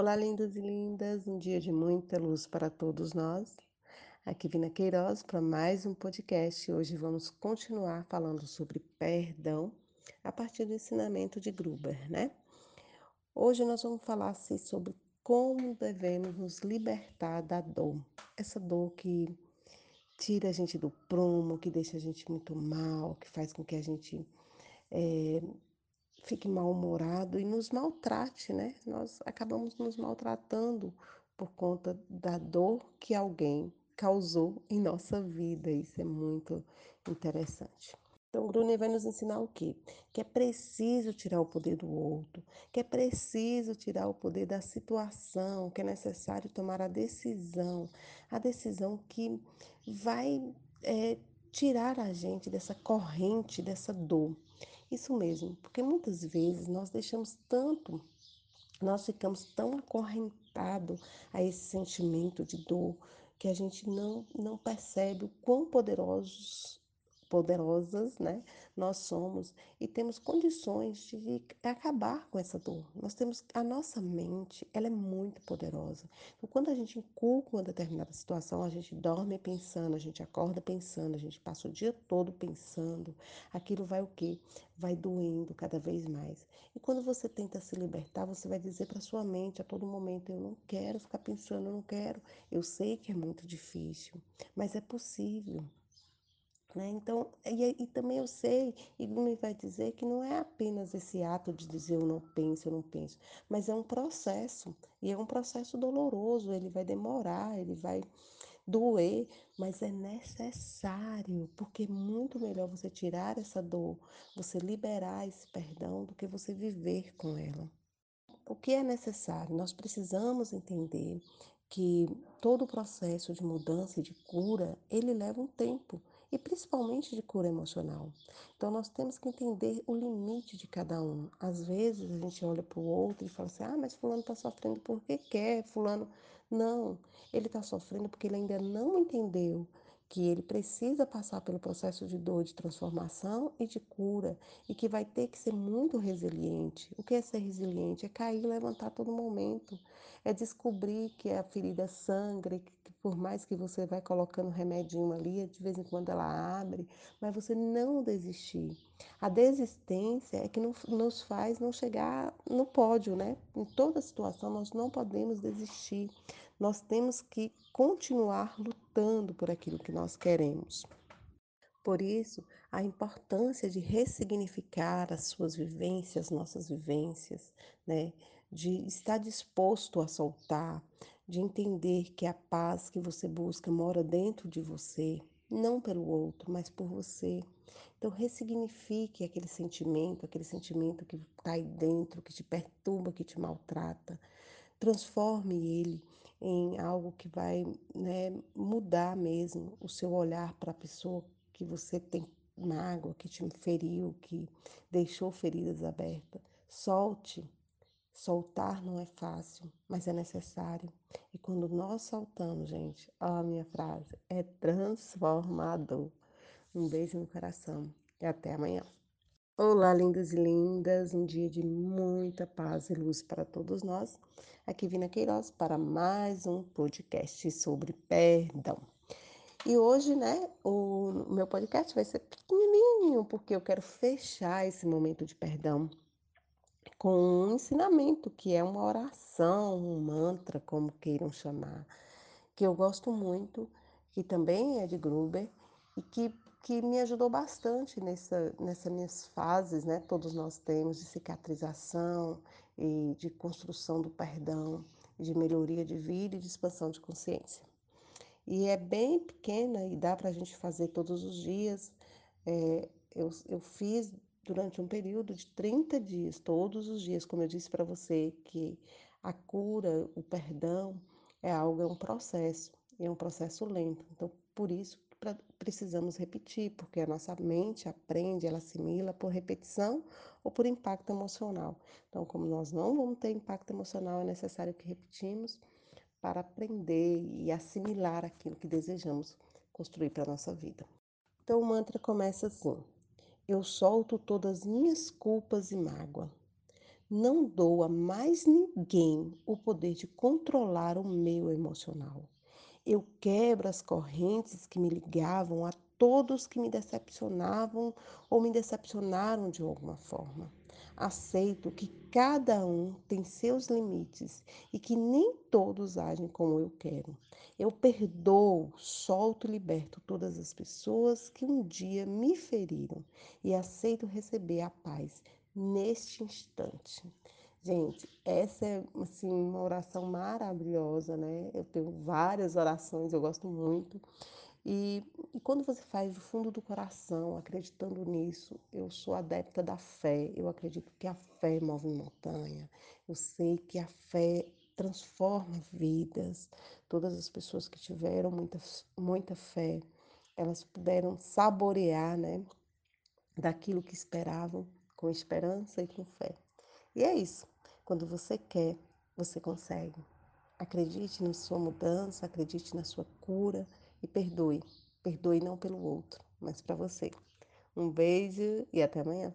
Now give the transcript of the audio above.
Olá, lindos e lindas, um dia de muita luz para todos nós. Aqui Vina Queiroz para mais um podcast. Hoje vamos continuar falando sobre perdão a partir do ensinamento de Gruber, né? Hoje nós vamos falar assim, sobre como devemos nos libertar da dor. Essa dor que tira a gente do prumo, que deixa a gente muito mal, que faz com que a gente é, fique mal-humorado e nos maltrate, né? Nós acabamos nos maltratando por conta da dor que alguém causou em nossa vida. Isso é muito interessante. Então, Bruni vai nos ensinar o quê? Que é preciso tirar o poder do outro, que é preciso tirar o poder da situação, que é necessário tomar a decisão, a decisão que vai é, tirar a gente dessa corrente, dessa dor. Isso mesmo, porque muitas vezes nós deixamos tanto, nós ficamos tão acorrentados a esse sentimento de dor que a gente não, não percebe o quão poderosos poderosas, né? Nós somos e temos condições de acabar com essa dor. Nós temos a nossa mente, ela é muito poderosa. Então, quando a gente inculca uma determinada situação, a gente dorme pensando, a gente acorda pensando, a gente passa o dia todo pensando. Aquilo vai o quê? Vai doendo cada vez mais. E quando você tenta se libertar, você vai dizer para sua mente a todo momento: eu não quero ficar pensando, eu não quero. Eu sei que é muito difícil, mas é possível. Né? Então, e, e, também eu sei, e me vai dizer que não é apenas esse ato de dizer eu não penso, eu não penso, mas é um processo, e é um processo doloroso, ele vai demorar, ele vai doer, mas é necessário, porque é muito melhor você tirar essa dor, você liberar esse perdão, do que você viver com ela. O que é necessário? Nós precisamos entender que todo o processo de mudança e de cura, ele leva um tempo e principalmente de cura emocional. Então nós temos que entender o limite de cada um. Às vezes a gente olha para o outro e fala assim: ah, mas Fulano está sofrendo porque quer, Fulano. Não, ele está sofrendo porque ele ainda não entendeu que ele precisa passar pelo processo de dor, de transformação e de cura, e que vai ter que ser muito resiliente. O que é ser resiliente? É cair e levantar todo momento. É descobrir que a ferida sangra, que por mais que você vai colocando remedinho ali, de vez em quando ela abre, mas você não desistir. A desistência é que nos faz não chegar no pódio, né? Em toda situação nós não podemos desistir. Nós temos que continuar lutando por aquilo que nós queremos. Por isso, a importância de ressignificar as suas vivências, nossas vivências, né? De estar disposto a soltar, de entender que a paz que você busca mora dentro de você, não pelo outro, mas por você. Então, ressignifique aquele sentimento, aquele sentimento que está aí dentro, que te perturba, que te maltrata. Transforme ele em algo que vai né, mudar mesmo o seu olhar para a pessoa que você tem mágoa, que te feriu, que deixou feridas abertas. Solte. Soltar não é fácil, mas é necessário. E quando nós soltamos, gente, ó a minha frase, é transformador. Um beijo no coração e até amanhã. Olá, lindos e lindas, um dia de muita paz e luz para todos nós. Aqui Vina Queiroz para mais um podcast sobre perdão. E hoje, né, o meu podcast vai ser pequenininho, porque eu quero fechar esse momento de perdão com um ensinamento, que é uma oração, um mantra, como queiram chamar, que eu gosto muito, que também é de Gruber e que que me ajudou bastante nessa, nessas minhas fases, né? Todos nós temos de cicatrização e de construção do perdão, de melhoria de vida e de expansão de consciência. E é bem pequena e dá para a gente fazer todos os dias. É, eu, eu fiz durante um período de 30 dias, todos os dias, como eu disse para você, que a cura, o perdão é algo, é um processo, é um processo lento. Então, por isso pra, precisamos repetir, porque a nossa mente aprende, ela assimila por repetição ou por impacto emocional. Então, como nós não vamos ter impacto emocional, é necessário que repetimos para aprender e assimilar aquilo que desejamos construir para a nossa vida. Então, o mantra começa assim: Eu solto todas minhas culpas e mágoa. Não dou a mais ninguém o poder de controlar o meu emocional. Eu quebro as correntes que me ligavam a todos que me decepcionavam ou me decepcionaram de alguma forma. Aceito que cada um tem seus limites e que nem todos agem como eu quero. Eu perdoo, solto e liberto todas as pessoas que um dia me feriram e aceito receber a paz neste instante. Gente, essa é assim uma oração maravilhosa, né? Eu tenho várias orações, eu gosto muito. E, e quando você faz do fundo do coração, acreditando nisso, eu sou adepta da fé. Eu acredito que a fé move montanha. Eu sei que a fé transforma vidas. Todas as pessoas que tiveram muita, muita fé, elas puderam saborear, né, daquilo que esperavam, com esperança e com fé. E é isso. Quando você quer, você consegue. Acredite na sua mudança, acredite na sua cura e perdoe. Perdoe não pelo outro, mas para você. Um beijo e até amanhã.